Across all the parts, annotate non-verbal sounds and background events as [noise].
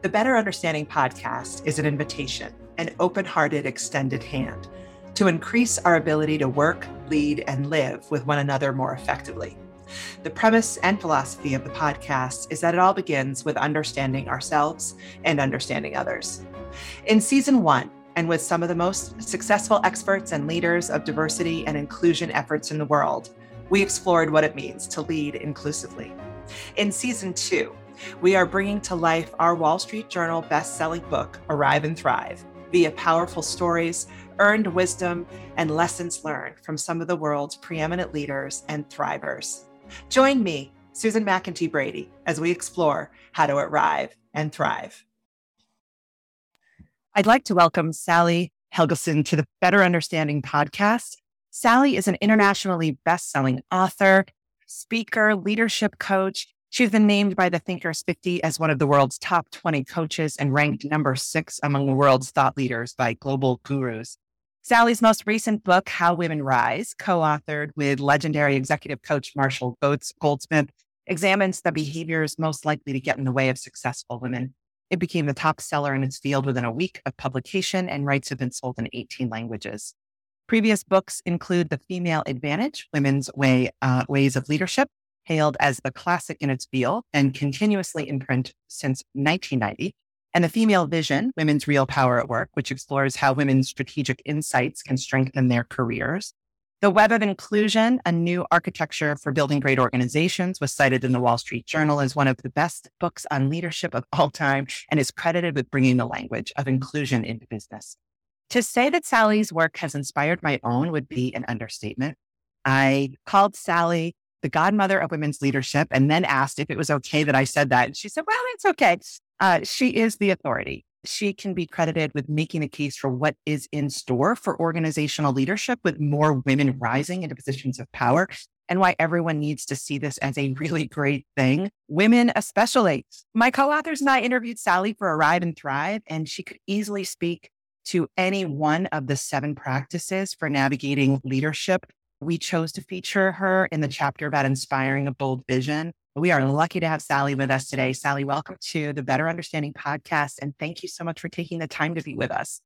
The Better Understanding podcast is an invitation, an open hearted, extended hand to increase our ability to work, lead, and live with one another more effectively. The premise and philosophy of the podcast is that it all begins with understanding ourselves and understanding others. In season one, and with some of the most successful experts and leaders of diversity and inclusion efforts in the world, we explored what it means to lead inclusively. In season two, we are bringing to life our Wall Street Journal best-selling book, Arrive and Thrive, via powerful stories, earned wisdom, and lessons learned from some of the world's preeminent leaders and thrivers. Join me, Susan MacKenty Brady, as we explore how to arrive and thrive. I'd like to welcome Sally Helgesen to the Better Understanding podcast. Sally is an internationally best-selling author, speaker, leadership coach, She's been named by the Thinkers 50 as one of the world's top 20 coaches and ranked number six among the world's thought leaders by global gurus. Sally's most recent book, How Women Rise, co authored with legendary executive coach Marshall Goldsmith, examines the behaviors most likely to get in the way of successful women. It became the top seller in its field within a week of publication, and rights have been sold in 18 languages. Previous books include The Female Advantage Women's Way, uh, Ways of Leadership, hailed as the classic in its field and continuously in print since 1990. And The Female Vision, Women's Real Power at Work, which explores how women's strategic insights can strengthen their careers. The Web of Inclusion, a new architecture for building great organizations, was cited in the Wall Street Journal as one of the best books on leadership of all time and is credited with bringing the language of inclusion into business. To say that Sally's work has inspired my own would be an understatement. I called Sally the godmother of women's leadership, and then asked if it was okay that I said that. And she said, well, it's okay. Uh, she is the authority. She can be credited with making a case for what is in store for organizational leadership with more women rising into positions of power and why everyone needs to see this as a really great thing. Women, especially. My co authors and I interviewed Sally for Arrive and Thrive, and she could easily speak to any one of the seven practices for navigating leadership we chose to feature her in the chapter about inspiring a bold vision. We are lucky to have Sally with us today. Sally, welcome to the Better Understanding podcast. And thank you so much for taking the time to be with us.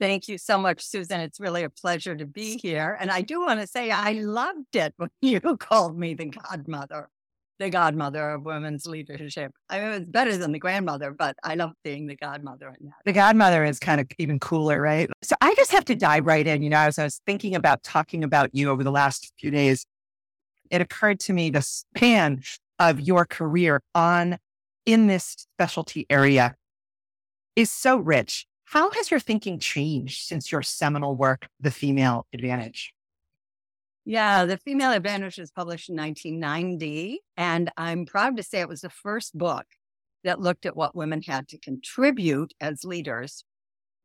Thank you so much, Susan. It's really a pleasure to be here. And I do want to say I loved it when [laughs] you called me the godmother the godmother of women's leadership. I mean, it's better than the grandmother, but I love being the godmother in that. The godmother is kind of even cooler, right? So I just have to dive right in. You know, as I was thinking about talking about you over the last few days, it occurred to me the span of your career on in this specialty area is so rich. How has your thinking changed since your seminal work, The Female Advantage? Yeah, The Female Advantage was published in 1990. And I'm proud to say it was the first book that looked at what women had to contribute as leaders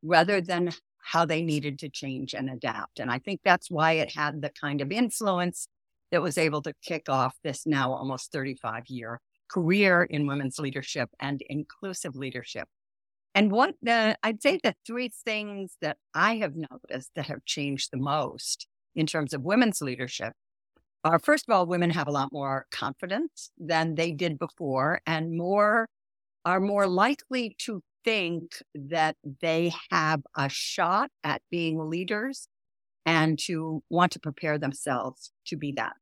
rather than how they needed to change and adapt. And I think that's why it had the kind of influence that was able to kick off this now almost 35 year career in women's leadership and inclusive leadership. And what the, I'd say the three things that I have noticed that have changed the most in terms of women's leadership are first of all, women have a lot more confidence than they did before and more are more likely to think that they have a shot at being leaders and to want to prepare themselves to be that.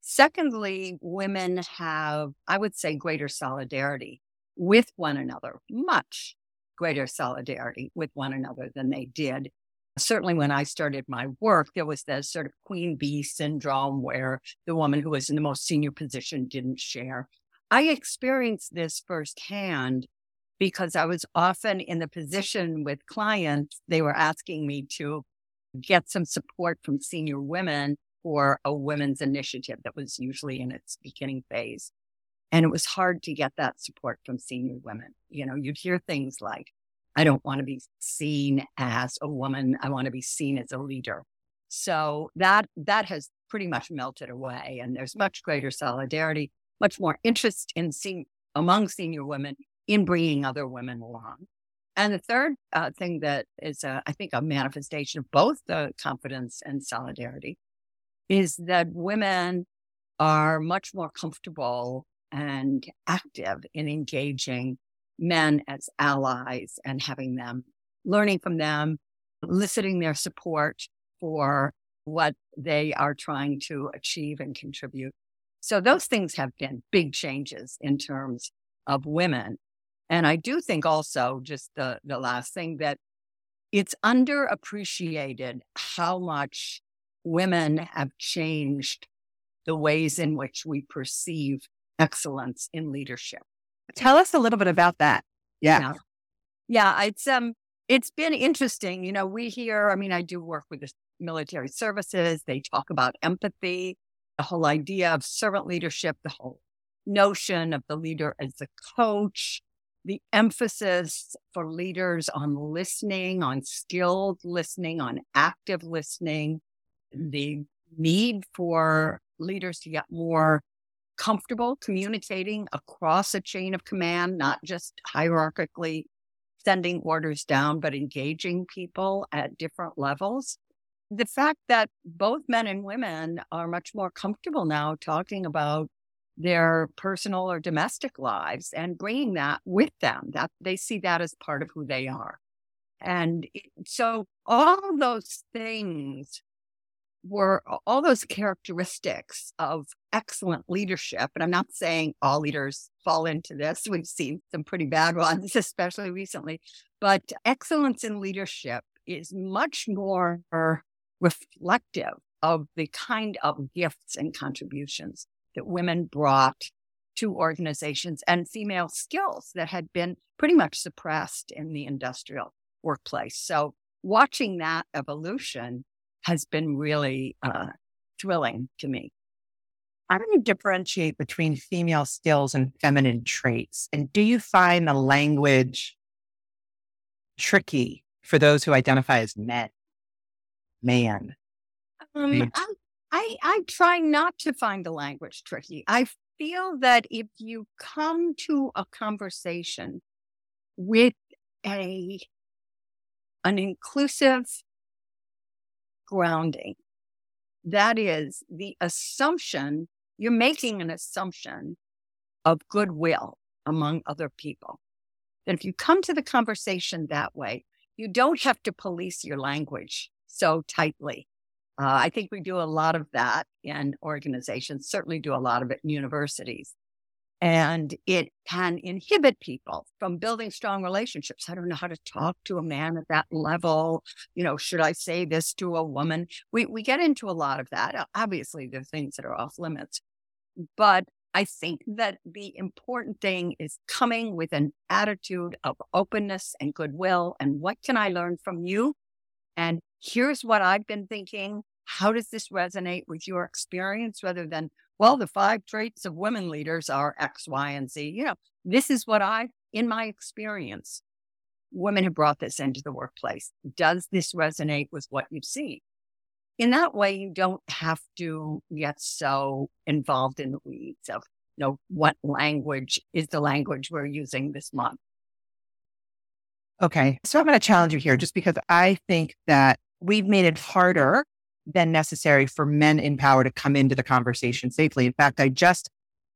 Secondly, women have, I would say, greater solidarity with one another, much greater solidarity with one another than they did Certainly, when I started my work, there was this sort of queen bee syndrome where the woman who was in the most senior position didn't share. I experienced this firsthand because I was often in the position with clients, they were asking me to get some support from senior women for a women's initiative that was usually in its beginning phase. And it was hard to get that support from senior women. You know, you'd hear things like, I don't want to be seen as a woman. I want to be seen as a leader. So that that has pretty much melted away, and there's much greater solidarity, much more interest in seeing among senior women in bringing other women along. And the third uh, thing that is, uh, I think, a manifestation of both the confidence and solidarity is that women are much more comfortable and active in engaging men as allies and having them learning from them, eliciting their support for what they are trying to achieve and contribute. So those things have been big changes in terms of women. And I do think also just the, the last thing that it's underappreciated how much women have changed the ways in which we perceive excellence in leadership. Tell us a little bit about that. Yeah. Yeah, yeah it's um it's been interesting. You know, we hear, I mean, I do work with the military services. They talk about empathy, the whole idea of servant leadership, the whole notion of the leader as the coach, the emphasis for leaders on listening, on skilled listening, on active listening, the need for leaders to get more comfortable communicating across a chain of command, not just hierarchically sending orders down, but engaging people at different levels. The fact that both men and women are much more comfortable now talking about their personal or domestic lives and bringing that with them, that they see that as part of who they are. And so all those things were all those characteristics of excellent leadership. And I'm not saying all leaders fall into this. We've seen some pretty bad [laughs] ones, especially recently. But excellence in leadership is much more reflective of the kind of gifts and contributions that women brought to organizations and female skills that had been pretty much suppressed in the industrial workplace. So watching that evolution has been really uh, thrilling to me. How do you differentiate between female skills and feminine traits? And do you find the language tricky for those who identify as men? Man. Um, I, I, I try not to find the language tricky. I feel that if you come to a conversation with a an inclusive grounding. That is the assumption, you're making an assumption of goodwill among other people. That if you come to the conversation that way, you don't have to police your language so tightly. Uh, I think we do a lot of that in organizations, certainly do a lot of it in universities and it can inhibit people from building strong relationships. I don't know how to talk to a man at that level. You know, should I say this to a woman? We we get into a lot of that. Obviously, there are things that are off limits, but I think that the important thing is coming with an attitude of openness and goodwill. And what can I learn from you? And here's what I've been thinking. How does this resonate with your experience rather than well, the five traits of women leaders are X, Y, and Z. You know, this is what I, in my experience, women have brought this into the workplace. Does this resonate with what you see? In that way, you don't have to get so involved in the weeds of, you know, what language is the language we're using this month. Okay. So I'm going to challenge you here just because I think that we've made it harder than necessary for men in power to come into the conversation safely. In fact, I just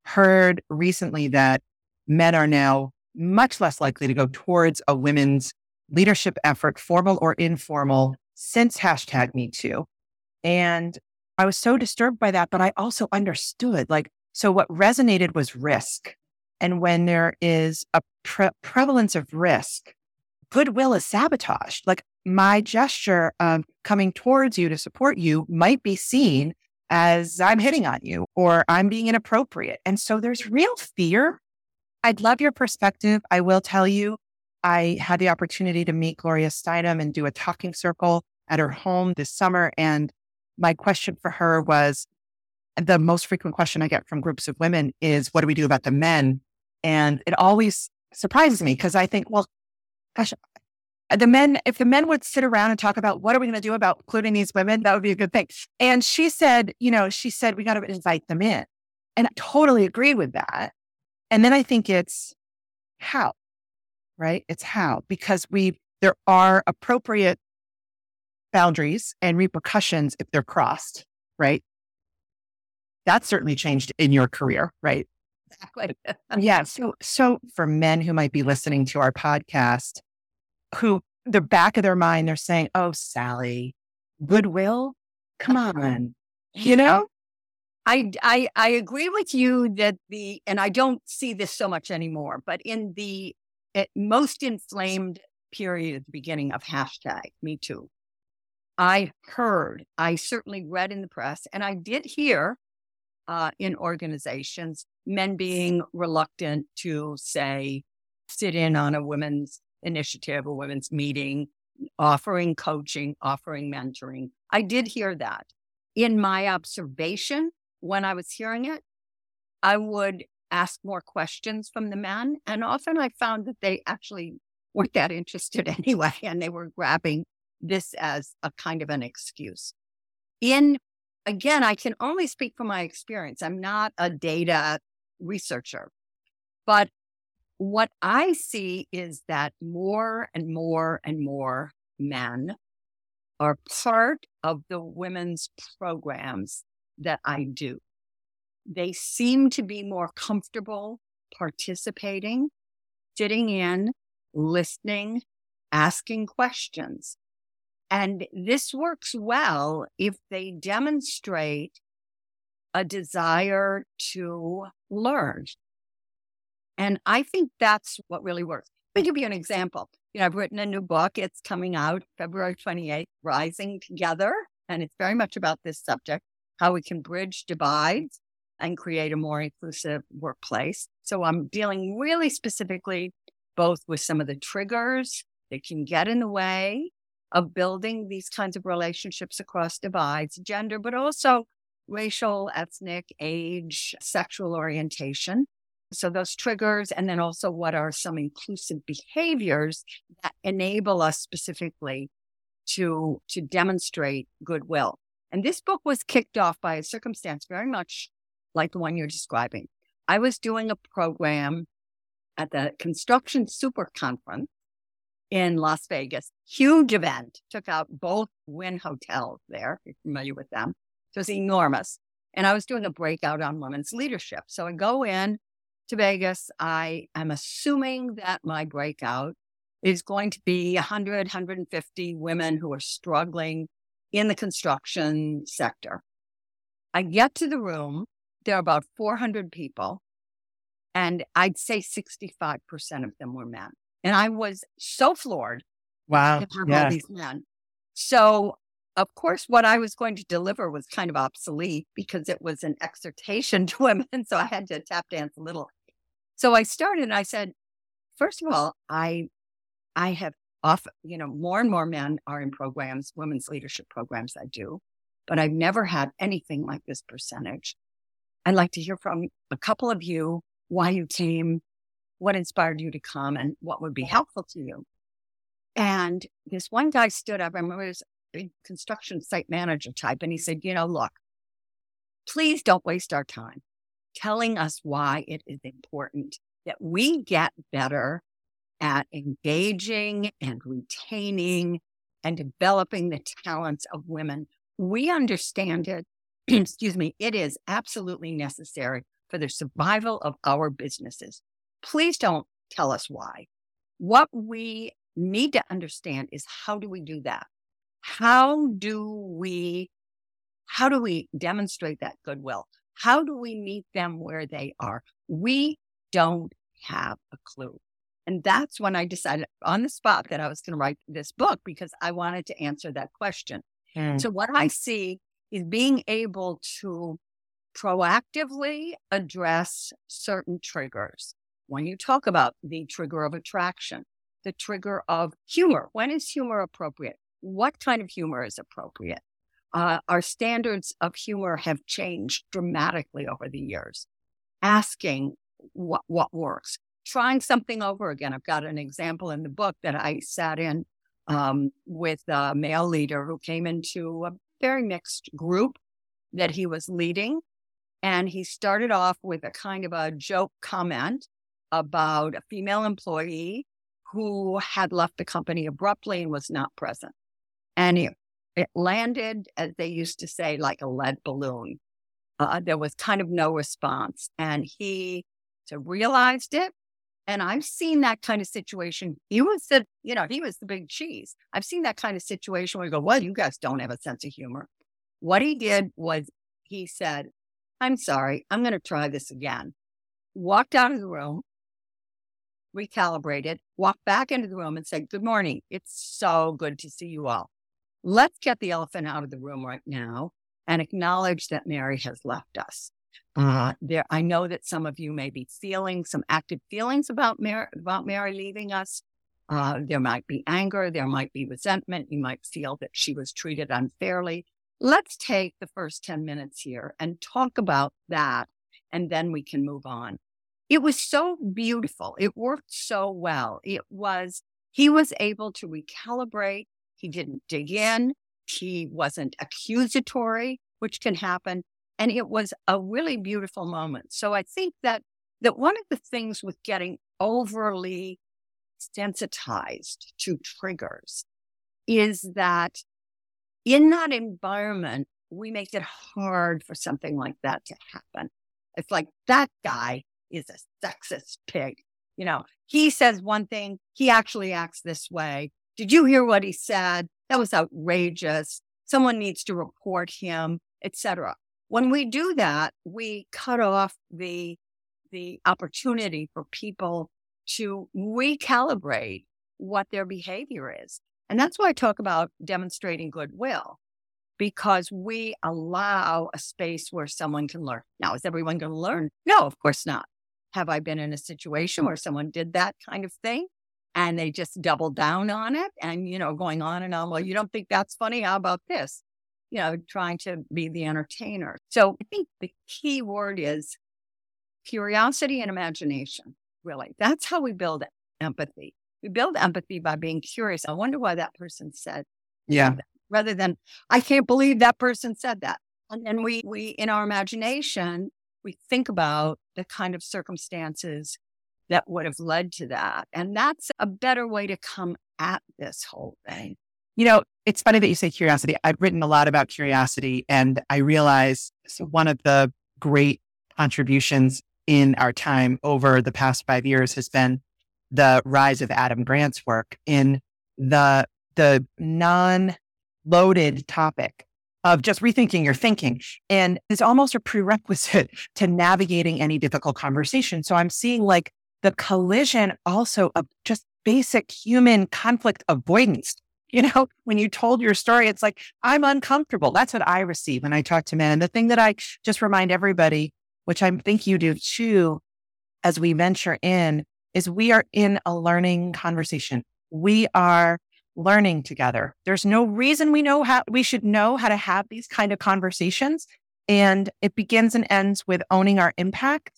heard recently that men are now much less likely to go towards a women's leadership effort, formal or informal, since hashtag Me Too. And I was so disturbed by that, but I also understood like, so what resonated was risk. And when there is a pre- prevalence of risk, goodwill is sabotaged. Like my gesture of coming towards you to support you might be seen as I'm hitting on you or I'm being inappropriate. And so there's real fear. I'd love your perspective. I will tell you, I had the opportunity to meet Gloria Steinem and do a talking circle at her home this summer. And my question for her was the most frequent question I get from groups of women is, What do we do about the men? And it always surprises me because I think, well, gosh, Uh, the men, if the men would sit around and talk about what are we going to do about including these women, that would be a good thing. And she said, you know, she said, we got to invite them in. And I totally agree with that. And then I think it's how, right? It's how, because we, there are appropriate boundaries and repercussions if they're crossed, right? That's certainly changed in your career, right? exactly. [laughs] yeah. So, so for men who might be listening to our podcast, who the back of their mind, they're saying, "Oh, Sally, goodwill, come on," you know. I, I I agree with you that the and I don't see this so much anymore, but in the most inflamed period at the beginning of hashtag Me Too, I heard, I certainly read in the press, and I did hear uh, in organizations men being reluctant to say sit in on a women's initiative, a women's meeting, offering coaching, offering mentoring. I did hear that. In my observation, when I was hearing it, I would ask more questions from the men. And often I found that they actually weren't that interested [laughs] anyway, and they were grabbing this as a kind of an excuse. In again, I can only speak from my experience. I'm not a data researcher, but what I see is that more and more and more men are part of the women's programs that I do. They seem to be more comfortable participating, sitting in, listening, asking questions. And this works well if they demonstrate a desire to learn. And I think that's what really works. Let me give you an example. You know, I've written a new book. It's coming out February 28th, Rising Together. And it's very much about this subject how we can bridge divides and create a more inclusive workplace. So I'm dealing really specifically both with some of the triggers that can get in the way of building these kinds of relationships across divides, gender, but also racial, ethnic, age, sexual orientation. So those triggers, and then also what are some inclusive behaviors that enable us specifically to, to demonstrate goodwill. And this book was kicked off by a circumstance very much like the one you're describing. I was doing a program at the Construction Super Conference in Las Vegas. Huge event. Took out both Wynn hotels there. You're familiar with them. So it was enormous. And I was doing a breakout on women's leadership. So I go in to Vegas. I am assuming that my breakout is going to be 100, 150 women who are struggling in the construction sector. I get to the room, there are about 400 people, and I'd say 65% of them were men. And I was so floored. Wow. Yeah. All these men. So, of course, what I was going to deliver was kind of obsolete because it was an exhortation [laughs] to women. So I had to tap dance a little. So I started and I said, first of all, I I have often, you know, more and more men are in programs, women's leadership programs I do, but I've never had anything like this percentage. I'd like to hear from a couple of you why you came, what inspired you to come, and what would be helpful to you. And this one guy stood up, I remember he was a construction site manager type, and he said, You know, look, please don't waste our time telling us why it is important that we get better at engaging and retaining and developing the talents of women. We understand it. [clears throat] excuse me, it is absolutely necessary for the survival of our businesses. Please don't tell us why. What we need to understand is how do we do that? How do we how do we demonstrate that goodwill? How do we meet them where they are? We don't have a clue. And that's when I decided on the spot that I was going to write this book because I wanted to answer that question. Mm. So, what I see is being able to proactively address certain triggers. When you talk about the trigger of attraction, the trigger of humor, when is humor appropriate? What kind of humor is appropriate? Uh, our standards of humor have changed dramatically over the years. Asking what, what works, trying something over again. I've got an example in the book that I sat in um, with a male leader who came into a very mixed group that he was leading. And he started off with a kind of a joke comment about a female employee who had left the company abruptly and was not present. And it, it landed, as they used to say, like a lead balloon. Uh, there was kind of no response. And he to realized it. And I've seen that kind of situation. He was the, you know, he was the big cheese. I've seen that kind of situation where you go, well, you guys don't have a sense of humor. What he did was he said, I'm sorry, I'm going to try this again. Walked out of the room, recalibrated, walked back into the room and said, Good morning. It's so good to see you all. Let's get the elephant out of the room right now and acknowledge that Mary has left us. Uh, there, I know that some of you may be feeling some active feelings about Mary, about Mary leaving us. Uh, there might be anger, there might be resentment. You might feel that she was treated unfairly. Let's take the first 10 minutes here and talk about that, and then we can move on. It was so beautiful. It worked so well. It was, he was able to recalibrate. He didn't dig in. He wasn't accusatory, which can happen. And it was a really beautiful moment. So I think that, that one of the things with getting overly sensitized to triggers is that in that environment, we make it hard for something like that to happen. It's like that guy is a sexist pig. You know, he says one thing, he actually acts this way. Did you hear what he said? That was outrageous. Someone needs to report him, etc. When we do that, we cut off the the opportunity for people to recalibrate what their behavior is. And that's why I talk about demonstrating goodwill, because we allow a space where someone can learn. Now, is everyone going to learn? No, of course not. Have I been in a situation where someone did that kind of thing and they just doubled down on it and, you know, going on and on? Well, you don't think that's funny? How about this? You know, trying to be the entertainer. So I think the key word is curiosity and imagination, really. That's how we build empathy. We build empathy by being curious. I wonder why that person said. Yeah. Rather than, I can't believe that person said that. And then we, we, in our imagination, we think about the kind of circumstances that would have led to that. And that's a better way to come at this whole thing. You know, it's funny that you say curiosity. I've written a lot about curiosity, and I realize one of the great contributions in our time over the past five years has been the rise of Adam Grant's work in the the non loaded topic of just rethinking your thinking. And it's almost a prerequisite [laughs] to navigating any difficult conversation. So I'm seeing like the collision also of just basic human conflict avoidance. [laughs] You know, when you told your story, it's like, I'm uncomfortable. That's what I receive when I talk to men. And the thing that I just remind everybody, which I think you do too, as we venture in, is we are in a learning conversation. We are learning together. There's no reason we know how we should know how to have these kind of conversations. And it begins and ends with owning our impact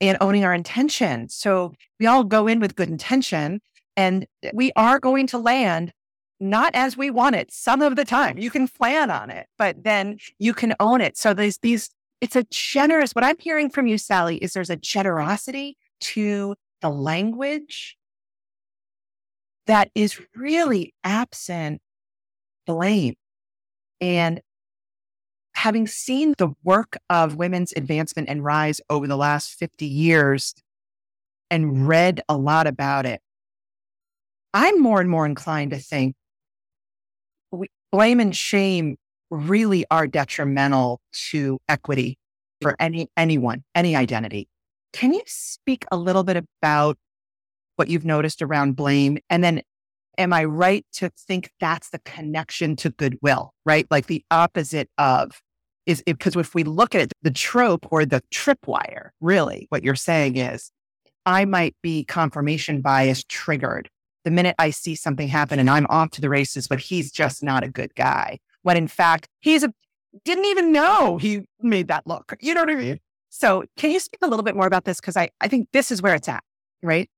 and owning our intention. So we all go in with good intention and we are going to land not as we want it some of the time. You can plan on it, but then you can own it. So there's these, it's a generous, what I'm hearing from you, Sally, is there's a generosity to the language that is really absent blame. And having seen the work of women's advancement and rise over the last 50 years and read a lot about it, I'm more and more inclined to think we, blame and shame really are detrimental to equity for any anyone, any identity. Can you speak a little bit about what you've noticed around blame? And then am I right to think that's the connection to goodwill, right? Like the opposite of is because if we look at it, the trope or the tripwire, really, what you're saying is I might be confirmation bias triggered the minute I see something happen and I'm off to the races, but he's just not a good guy. When in fact, he's a didn't even know he made that look. You know what I mean? So can you speak a little bit more about this? Because I, I think this is where it's at, right?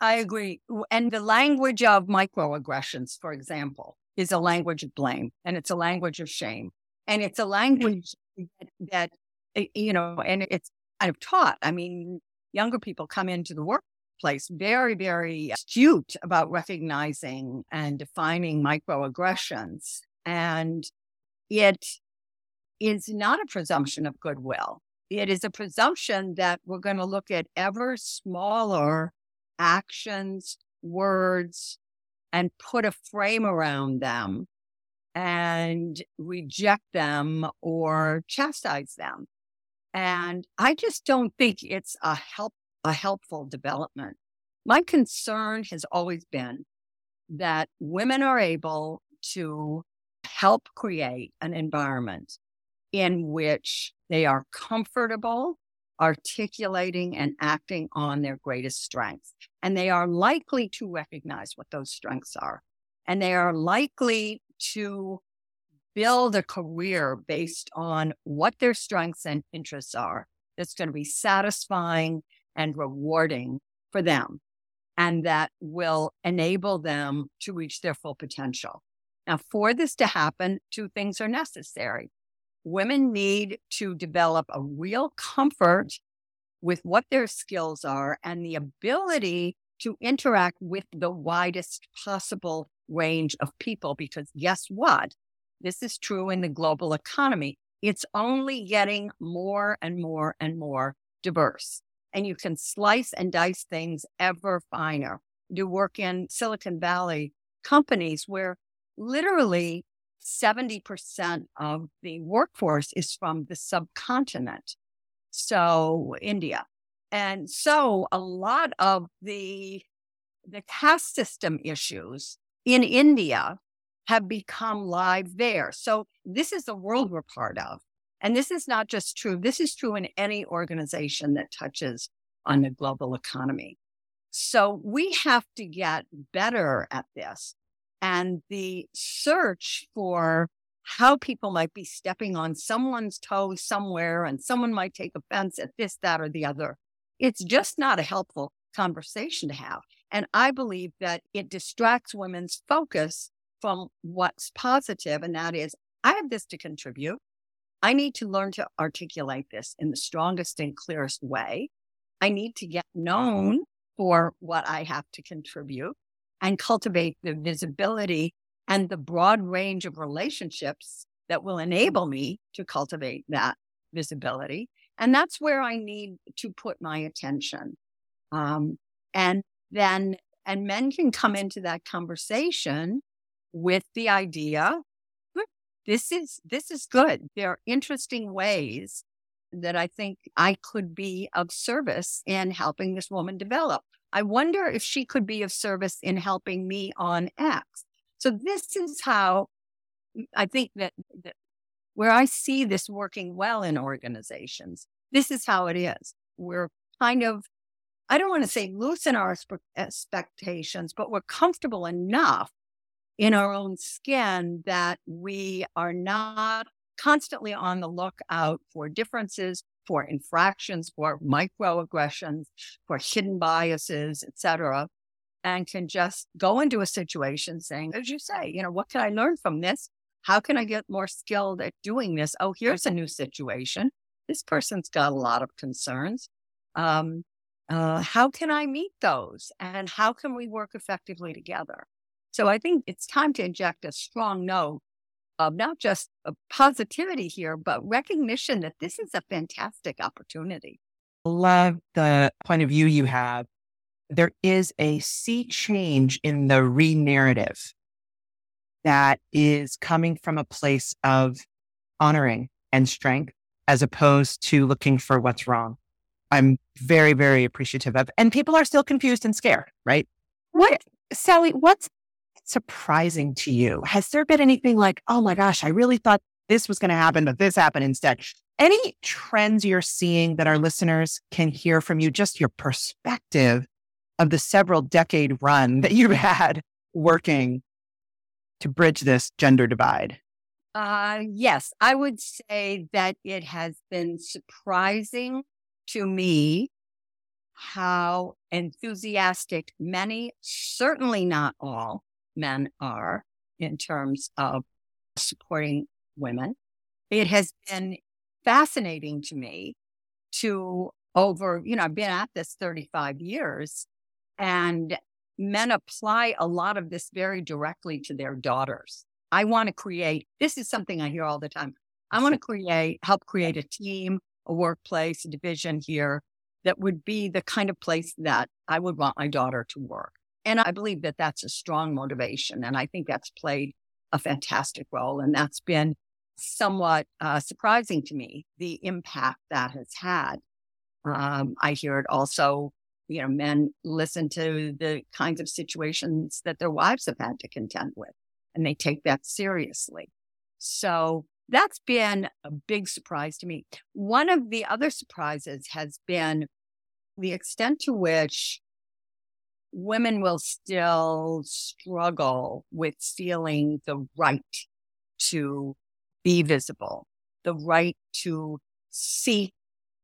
I agree. And the language of microaggressions, for example, is a language of blame and it's a language of shame. And it's a language that, that eh, you know, and it's I've taught. I mean, younger people come into the workplace very, very astute about recognizing and defining microaggressions. And it is not a presumption of goodwill. it is a presumption that we're going to look at ever smaller actions, words, and put a frame around them and reject them or chastise them. And I just don't think it's a help a helpful development. My concern has always been that women are able to help create an environment in which they are comfortable articulating and acting on their greatest strengths. And they are likely to recognize what those strengths are. And they are likely to build a career based on what their strengths and interests are that's going to be satisfying and rewarding for them and that will enable them to reach their full potential. Now, for this to happen, two things are necessary. Women need to develop a real comfort with what their skills are and the ability to interact with the widest possible range of people. Because guess what? This is true in the global economy. It's only getting more and more and more diverse. And you can slice and dice things ever finer. You work in Silicon Valley companies where literally 70% of the workforce is from the subcontinent. So India. And so a lot of the the caste system issues in India have become live there. So this is the world we're part of. And this is not just true. This is true in any organization that touches on the global economy. So we have to get better at this. And the search for how people might be stepping on someone's toes somewhere and someone might take offense at this, that, or the other. It's just not a helpful conversation to have. And I believe that it distracts women's focus from what's positive, and that is, I have this to contribute. I need to learn to articulate this in the strongest and clearest way. I need to get known for what I have to contribute and cultivate the visibility and the broad range of relationships that will enable me to cultivate that visibility. And that's where I need to put my attention. Um, and then, and men can come into that conversation with the idea this is this is good. There are interesting ways that i think i could be of service in helping this woman develop. I wonder if she could be of service in helping me on x. So this is how I think that, that where I see this working well in organizations, this is how it is. We're kind of, I don't want to say loosen our expectations, but we're comfortable enough in our own skin that we are not constantly on the lookout for differences, for infractions, for microaggressions, for hidden biases, etc and can just go into a situation saying, as you say, you know, what can I learn from this? How can I get more skilled at doing this? Oh, here's a new situation. This person's got a lot of concerns. Um, uh, how can I meet those? And how can we work effectively together? So I think it's time to inject a strong note of not just positivity here, but recognition that this is a fantastic opportunity. Love the point of view you have there is a sea change in the re narrative that is coming from a place of honoring and strength as opposed to looking for what's wrong. I'm very, very appreciative of, and people are still confused and scared, right? What, Sally, what's surprising to you? Has there been anything like, oh my gosh, I really thought this was going to happen, but this happened instead? Any trends you're seeing that our listeners can hear from you, just your perspective of the several decade run that you've had working to bridge this gender divide? Uh, yes, I would say that it has been surprising to me how enthusiastic many, certainly not all men are in terms of supporting women. It has been fascinating to me to over, you know, I've been at this 35 years and men apply a lot of this very directly to their daughters. I want to create, this is something I hear all the time. I want to [laughs] create, help create a team a workplace, a division here that would be the kind of place that I would want my daughter to work. And I believe that that's a strong motivation. And I think that's played a fantastic role. And that's been somewhat uh, surprising to me, the impact that has had. Um, I hear it also, you know, men listen to the kinds of situations that their wives have had to contend with, and they take that seriously. So that's been a big surprise to me. One of the other surprises has been the extent to which women will still struggle with feeling the right to be visible, the right to seek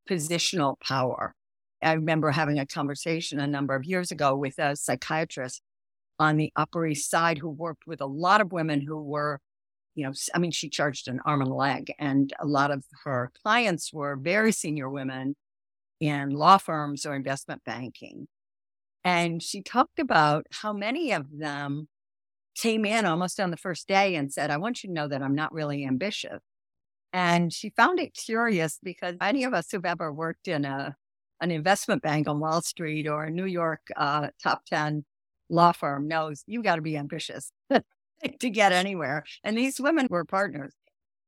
positional power. I remember having a conversation a number of years ago with a psychiatrist on the Upper East Side who worked with a lot of women who were, you know, I mean, she charged an arm and a leg, and a lot of her clients were very senior women in law firms or investment banking. And she talked about how many of them came in almost on the first day and said, I want you to know that I'm not really ambitious. And she found it curious because any of us who've ever worked in a an investment bank on Wall Street or a New York uh, top 10 law firm knows you got to be ambitious [laughs] [laughs] to get anywhere. And these women were partners.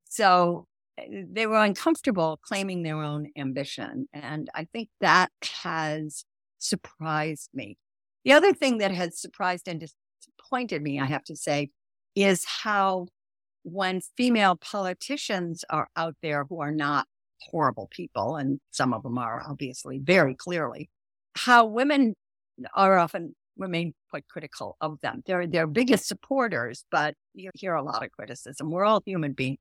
So Eh, they were uncomfortable claiming their own ambition. And I think that has surprised me. The other thing that has surprised and disappointed me, I have to say, is how when female politicians are out there who are not horrible people, and some of them are obviously very clearly, how women are often remain quite critical of them. They're their biggest supporters, but you hear a lot of criticism. We're all human beings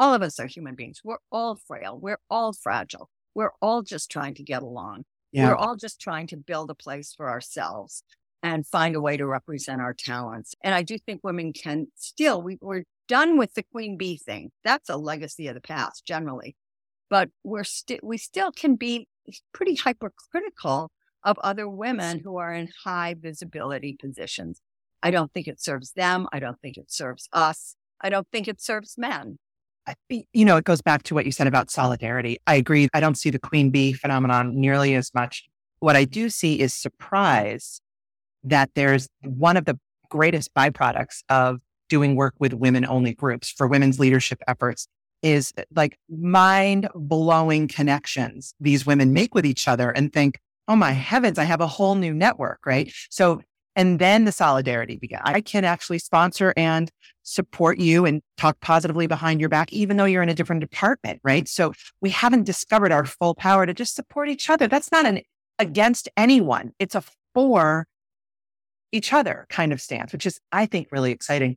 all of us are human beings. We're all frail. We're all fragile. We're all just trying to get along. Yeah. We're all just trying to build a place for ourselves and find a way to represent our talents. And I do think women can still, we, we're done with the queen bee thing. That's a legacy of the past generally. But we're still, we still can be pretty hypercritical of other women who are in high visibility positions. I don't think it serves them. I don't think it serves us. I don't think it serves men you know, it goes back to what you said about solidarity. I agree. I don't see the queen bee phenomenon nearly as much. What I do see is surprise that there's one of the greatest byproducts of doing work with women only groups for women's leadership efforts is like mind blowing connections these women make with each other and think, oh my heavens, I have a whole new network, right? So and then the solidarity began. I can actually sponsor and support you and talk positively behind your back, even though you're in a different department, right? So we haven't discovered our full power to just support each other. That's not an against anyone. It's a for each other kind of stance, which is, I think, really exciting.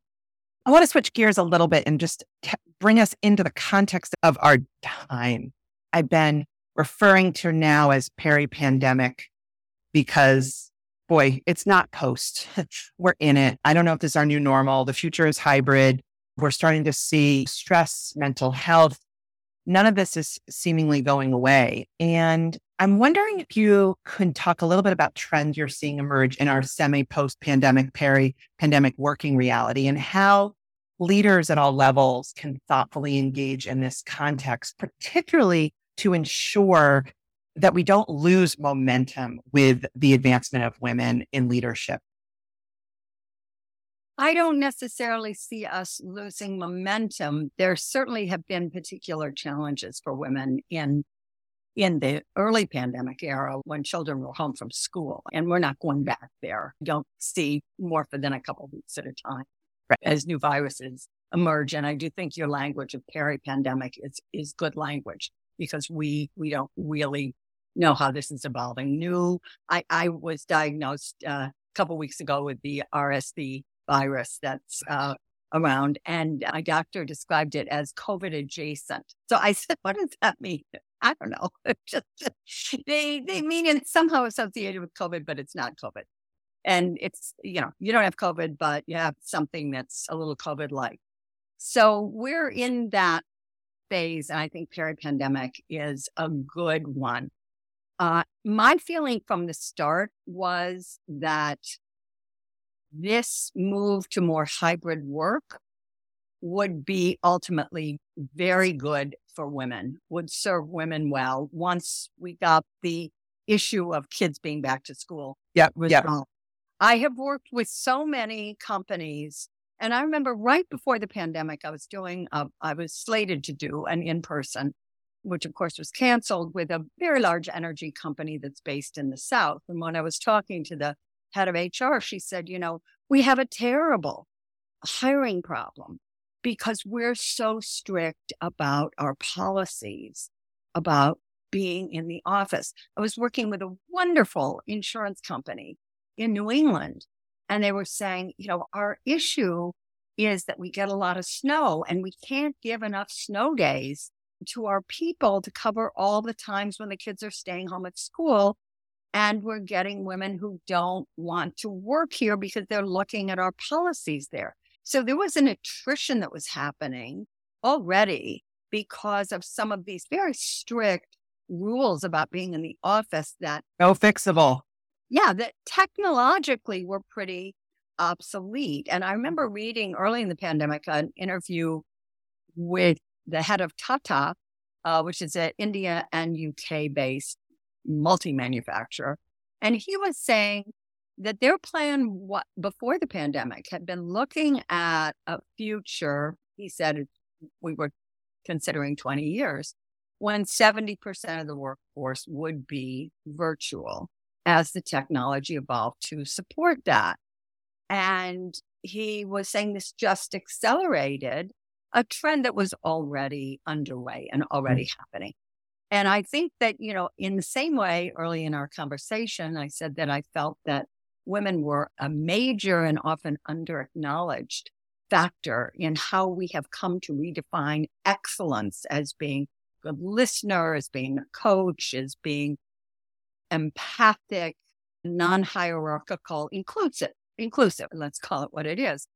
I want to switch gears a little bit and just t- bring us into the context of our time. I've been referring to now as peri pandemic because boy, it's not post. [laughs] We're in it. I don't know if this is our new normal. The future is hybrid. We're starting to see stress, mental health. None of this is seemingly going away. And I'm wondering if you could talk a little bit about trends you're seeing emerge in our semi post pandemic, peri pandemic working reality and how leaders at all levels can thoughtfully engage in this context, particularly to ensure that we don't lose momentum with the advancement of women in leadership? I don't necessarily see us losing momentum. There certainly have been particular challenges for women in in the early pandemic era when children were home from school, and we're not going back there. don't see more for than a couple weeks at a time right. as new viruses emerge. And I do think your language of peri-pandemic is is good language because we we don't really know how this is evolving. New, I, I was diagnosed uh, a couple weeks ago with the RSV virus that's uh, around, and my doctor described it as COVID adjacent. So I said, "What does that mean?" I don't know. [laughs] Just they they mean it's somehow associated with COVID, but it's not COVID. And it's you know you don't have COVID, but you have something that's a little COVID like. So we're in that phase, and I think peri-pandemic is a good one. Uh, my feeling from the start was that this move to more hybrid work would be ultimately very good for women, would serve women well once we got the issue of kids being back to school. Yeah. Yeah. I have worked with so many companies. And I remember right before the pandemic, I was doing, a, I was slated to do an in person, which of course was canceled with a very large energy company that's based in the South. And when I was talking to the head of HR, she said, you know, we have a terrible hiring problem because we're so strict about our policies about being in the office. I was working with a wonderful insurance company in New England, and they were saying, you know, our issue is that we get a lot of snow and we can't give enough snow days to our people to cover all the times when the kids are staying home at school. And we're getting women who don't want to work here because they're looking at our policies there. So there was an attrition that was happening already because of some of these very strict rules about being in the office that no fixable. Yeah, that technologically were pretty obsolete. And I remember reading early in the pandemic an interview with the head of Tata, uh, which is an India and UK based multi manufacturer. And he was saying that their plan what, before the pandemic had been looking at a future. He said we were considering 20 years when 70% of the workforce would be virtual as the technology evolved to support that. And he was saying this just accelerated a trend that was already underway and already mm-hmm. happening. And I think that, you know, in the same way, early in our conversation, I said that I felt that women were a major and often under-acknowledged factor in how we have come to redefine excellence as being a listener, as being a coach, as being empathic, non-hierarchical, inclusive, inclusive. Let's call it what it is.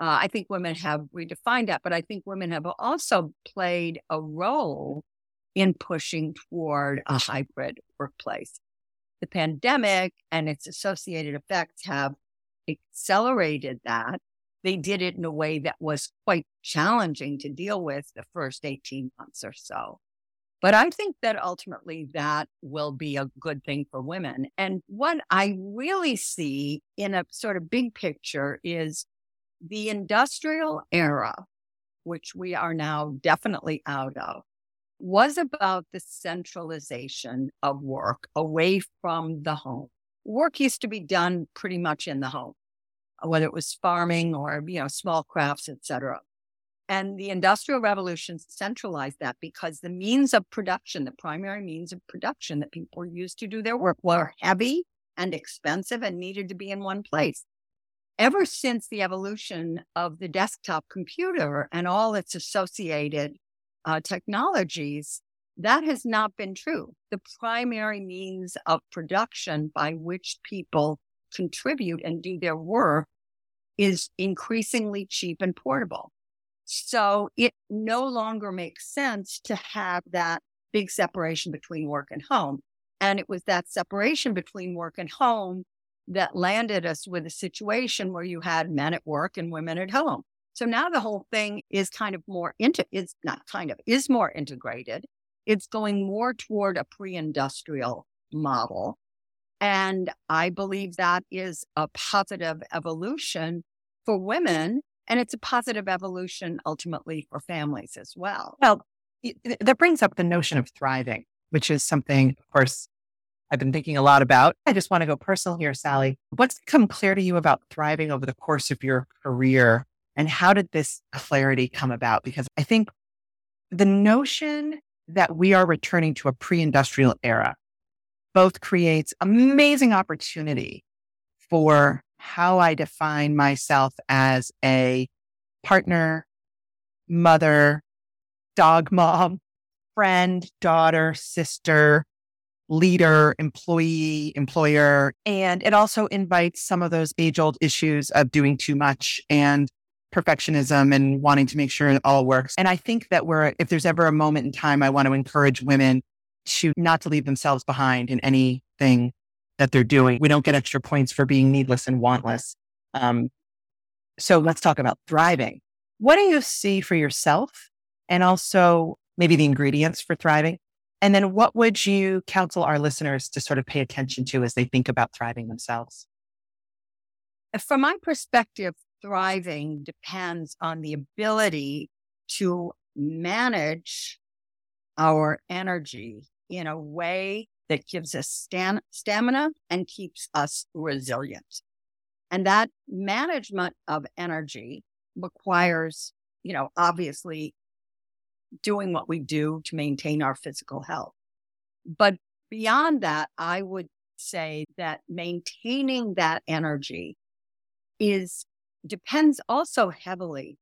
Uh, I think women have redefined that, but I think women have also played a role in pushing toward a hybrid workplace the pandemic and its associated effects have accelerated that. They did it in a way that was quite challenging to deal with the first 18 months or so. But I think that ultimately that will be a good thing for women. And what I really see in a sort of big picture is the industrial era, which we are now definitely out of, was about the centralization of work away from the home. Work used to be done pretty much in the home, whether it was farming or, you know, small crafts, etc. And the industrial revolution centralized that because the means of production, the primary means of production that people used to do their work were heavy and expensive and needed to be in one place. Ever since the evolution of the desktop computer and all its associated uh, technologies, that has not been true. The primary means of production by which people contribute and do their work is increasingly cheap and portable. So it no longer makes sense to have that big separation between work and home. And it was that separation between work and home that landed us with a situation where you had men at work and women at home. So now the whole thing is kind of more into is not kind of is more integrated. It's going more toward a pre-industrial model. And I believe that is a positive evolution for women. And it's a positive evolution ultimately for families as well. Well, that brings up the notion of thriving, which is something, of course, I've been thinking a lot about. I just want to go personal here, Sally. What's come clear to you about thriving over the course of your career and how did this clarity come about? Because I think the notion that we are returning to a pre industrial era both creates amazing opportunity for how I define myself as a partner, mother, dog mom, friend, daughter, sister, leader, employee, employer. And it also invites some of those age old issues of doing too much and perfectionism and wanting to make sure it all works. And I think that we're, if there's ever a moment in time, I want to encourage women to not to leave themselves behind in anything that they're doing. We don't get extra points for being needless and wantless. Um, so let's talk about thriving. What do you see for yourself? And also, maybe the ingredients for thriving? And then what would you counsel our listeners to sort of pay attention to as they think about thriving themselves? From my perspective, thriving depends on the ability to manage our energy in a way that gives us stam- stamina and keeps us resilient. And that management of energy requires, you know, obviously doing what we do to maintain our physical health. But beyond that, I would say that maintaining that energy is depends also heavily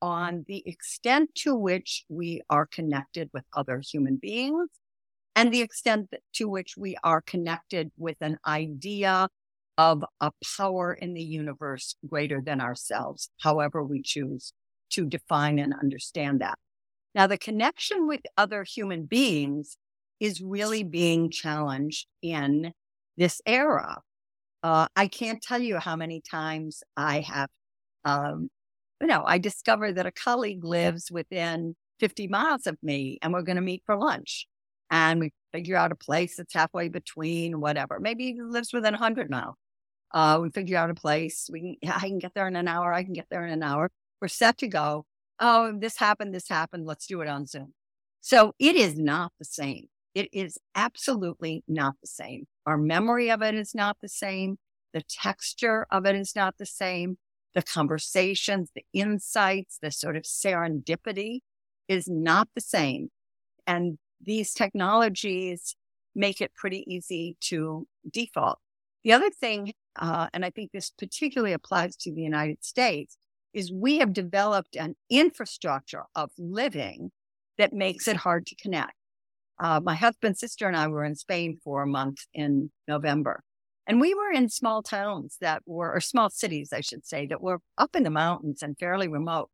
on the extent to which we are connected with other human beings and the extent to which we are connected with an idea of a power in the universe greater than ourselves, however we choose to define and understand that. Now, the connection with other human beings is really being challenged in this era. Uh, I can't tell you how many times I have, um, you know, I discover that a colleague lives within 50 miles of me and we're going to meet for lunch. And we figure out a place that's halfway between whatever. Maybe he lives within 100 miles. Uh, we figure out a place. We can, I can get there in an hour. I can get there in an hour. We're set to go oh, this happened, this happened, let's do it on Zoom. So it is not the same. It is absolutely not the same. Our memory of it is not the same. The texture of it is not the same. The conversations, the insights, the sort of serendipity is not the same. And these technologies make it pretty easy to default. The other thing, uh, and I think this particularly applies to the United States, is we have developed an infrastructure of living that makes it hard to connect. Uh, my husband's sister and I were in Spain for a month in November. And we were in small towns that were, or small cities, I should say, that were up in the mountains and fairly remote.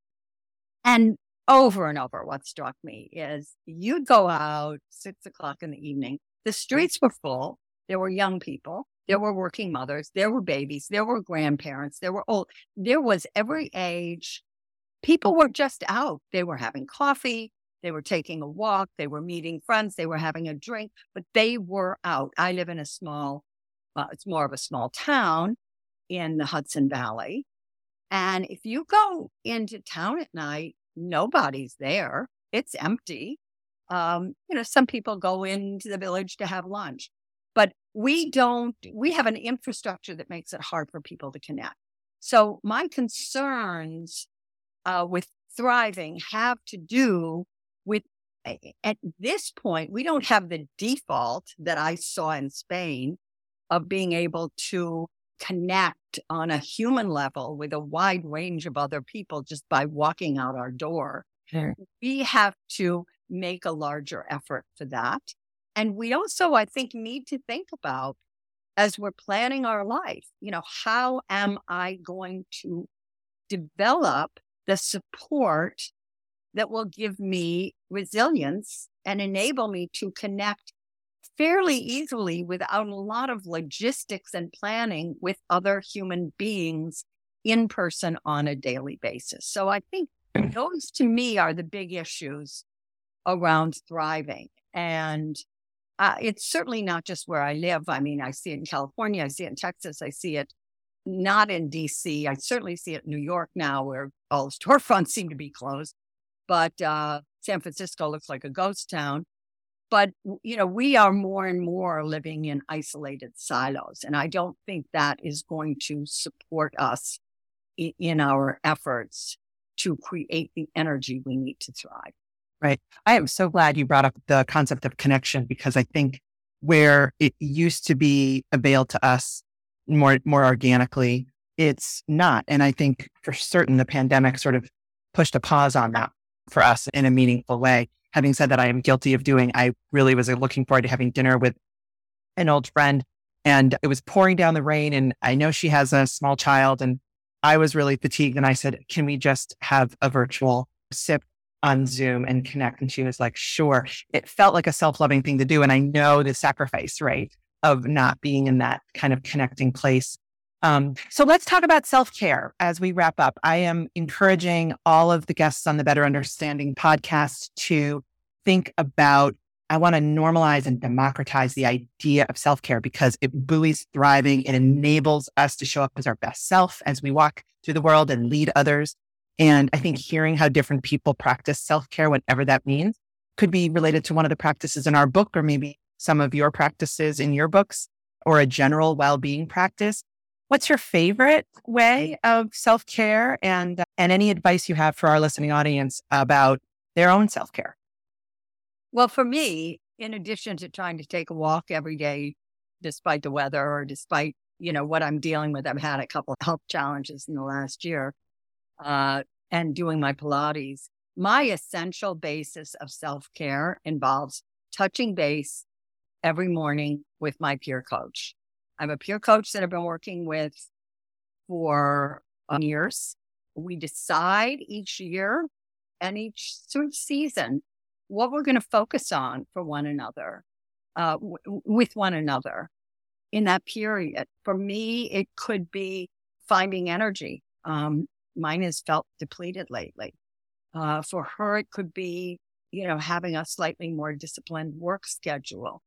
And over and over, what struck me is you'd go out six o'clock in the evening. The mm. streets were full. There were young people. There were working mothers, there were babies, there were grandparents, there were old, there was every age. People were just out. They were having coffee, they were taking a walk, they were meeting friends, they were having a drink, but they were out. I live in a small, well, it's more of a small town in the Hudson Valley. And if you go into town at night, nobody's there. It's empty. Um, you know, some people go into the village to have lunch, but we don't, we have an infrastructure that makes it hard for people to connect. So my concerns uh, with thriving have to do with at this point, we don't have the default that I saw in Spain of being able to connect on a human level with a wide range of other people just by walking out our door. Sure. We have to make a larger effort for that. And we also, I think, need to think about as we're planning our life, you know, how am I going to develop the support that will give me resilience and enable me to connect fairly easily without a lot of logistics and planning with other human beings in person on a daily basis. So I think those to me are the big issues around thriving. And uh, it's certainly not just where I live. I mean, I see it in California, I see it in Texas, I see it not in DC. I certainly see it in New York now, where all the [laughs] storefronts seem to be closed. But uh, San Francisco looks like a ghost town. But you know, we are more and more living in isolated silos, and I don't think that is going to support us in, in our efforts to create the energy we need to thrive. Right. I am so glad you brought up the concept of connection because I think where it used to be available to us more more organically, it's not. And I think for certain the pandemic sort of pushed a pause on that for us in a meaningful way. Having said that, I am guilty of doing. I really was uh, looking forward to having dinner with an old friend and it was pouring down the rain and I know she has a small child and I was really fatigued and I said, "Can we just have a virtual sip on Zoom and connect. And she was like, sure. It felt like a self loving thing to do. And I know the sacrifice, right, of not being in that kind of connecting place. Um, so let's talk about self care as we wrap up. I am encouraging all of the guests on the Better Understanding podcast to think about I want to normalize and democratize the idea of self care because it buoys thriving. It enables us to show up as our best self as we walk through the world and lead others. And I think hearing how different people practice self care, whatever that means, could be related to one of the practices in our book, or maybe some of your practices in your books, or a general well being practice. What's your favorite way of self care and, and any advice you have for our listening audience about their own self care? Well, for me, in addition to trying to take a walk every day, despite the weather or despite, you know, what I'm dealing with, I've had a couple of health challenges in the last year, uh, and doing my Pilates. My essential basis of self care involves touching base every morning with my peer coach. I'm a peer coach that I've been working with for years. We decide each year and each season what we're going to focus on for one another, uh, w- with one another in that period. For me, it could be finding energy. Um, mine has felt depleted lately. Uh, for her, it could be, you know, having a slightly more disciplined work schedule,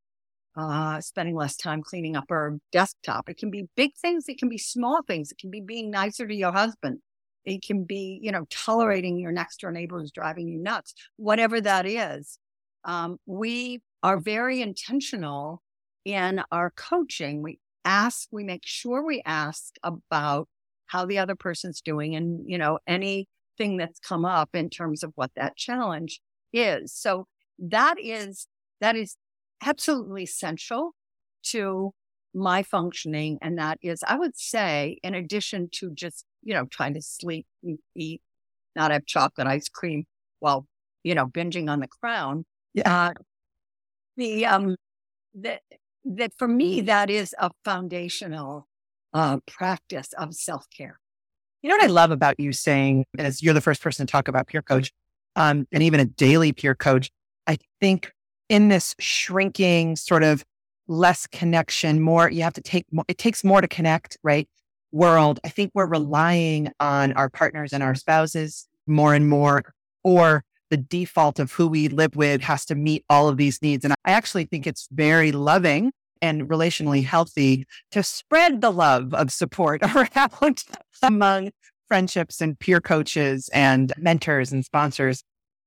uh, spending less time cleaning up her desktop. It can be big things. It can be small things. It can be being nicer to your husband. It can be, you know, tolerating your next door neighbor who's driving you nuts, whatever that is. Um, we are very intentional in our coaching. We ask, we make sure we ask about how the other person's doing and, you know, anything that's come up in terms of what that challenge is. So that is, that is absolutely essential to my functioning. And that is, I would say, in addition to just you know, trying to sleep, eat, not have chocolate ice cream while, you know, binging on the crown. Yeah. Uh, the, um, that, that for me, that is a foundational uh, practice of self care. You know what I love about you saying, as you're the first person to talk about peer coach, um, and even a daily peer coach, I think in this shrinking sort of less connection, more, you have to take more, it takes more to connect, right? world, I think we're relying on our partners and our spouses more and more, or the default of who we live with has to meet all of these needs. And I actually think it's very loving and relationally healthy to spread the love of support [laughs] around among friendships and peer coaches and mentors and sponsors.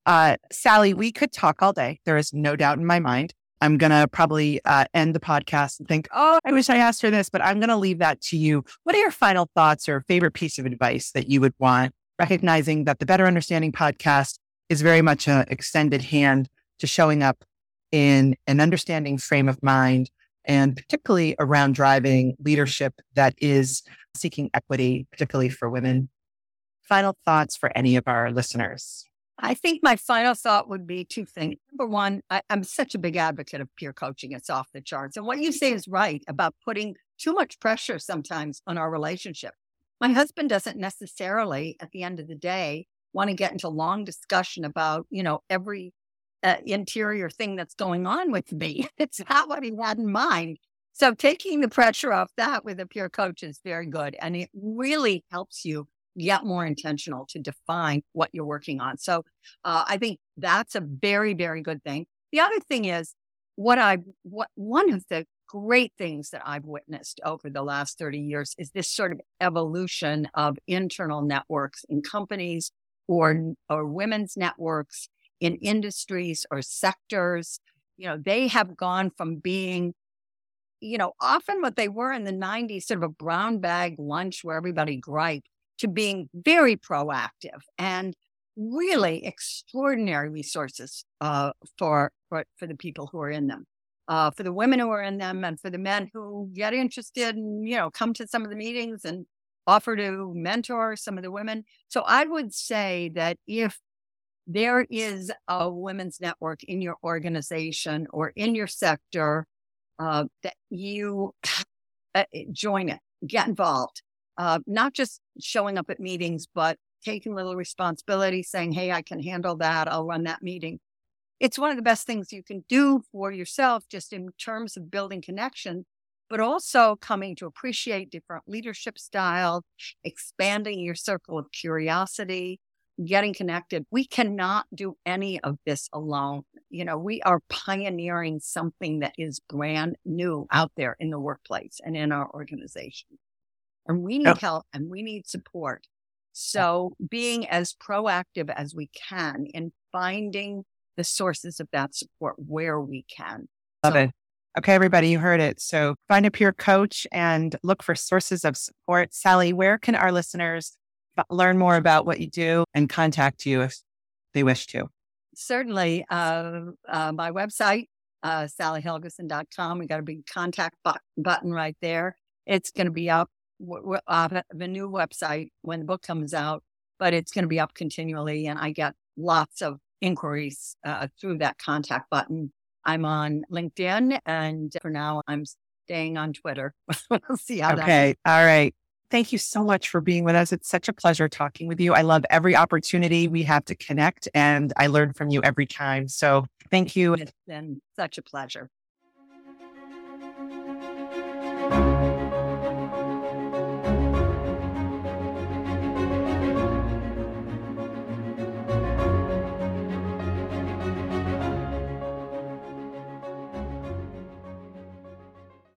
Uh, Sally, we could talk all day. There is no doubt in my mind. I'm going to probably uh, end the podcast and think, oh, I wish I asked her this, but I'm going to leave that to you. What are your final thoughts or favorite piece of advice that you would want, recognizing that the Better Understanding podcast is very much an extended hand to showing up in an understanding frame of mind and particularly around driving leadership that is seeking equity, particularly for women? Final thoughts for any of our listeners? I think my final thought would be two things. Number one, I, am such a big advocate of peer coaching. It's off the charts. And what you say is right about putting too much pressure sometimes on our relationship. My husband doesn't necessarily, at the end of the day, want to get into long discussion about, you know, every uh, interior thing that's going on with me. [laughs] It's not what he had in mind. So taking the pressure off that with a peer coach is very good. And it really helps you get more intentional to define what you're working on. So uh, I think that's a very, very good thing. The other thing is what I, what one of the great things that I've witnessed over the last 30 years is this sort of evolution of internal networks in companies or, or women's networks in industries or sectors. You know, they have gone from being you know, often what they were in the 90s, sort of a brown bag lunch where everybody griped, to being very proactive and really extraordinary resources uh, for, for for the people who are in them, uh, for the women who are in them, and for the men who get interested and you know come to some of the meetings and offer to mentor some of the women. So I would say that if there is a women's network in your organization or in your sector, uh, that you uh, join it, get involved uh, not just showing up at meetings, but taking little responsibility, saying, Hey, I can handle that. I'll run that meeting. It's one of the best things you can do for yourself, just in terms of building connection, but also coming to appreciate different leadership styles, expanding your circle of curiosity, getting connected. We cannot do any of this alone. you know, we are pioneering something that is brand new out there in the workplace and in our organization. And we need help and we need support. So being as proactive as we can in finding the sources of that support where we can. Love so, it. Okay, everybody, you heard it. So find a peer coach and look for sources of support. Sally, where can our listeners learn more about what you do and contact you if they wish to? Certainly. Uh, uh, my website, uh, sallyhelgesen.com. We got a big contact bu- button right there. It's going to be up, w- w- the new website when the book comes out, but it's going to be up continually. And I get lots of inquiries uh, through that contact button. I'm on LinkedIn, and for now, I'm staying on Twitter. [laughs] we'll see how that okay. All right. Thank you so much for being with us. It's such a pleasure talking with you. I love every opportunity we have to connect, and I learn from you every time. So thank you. It's been such a pleasure.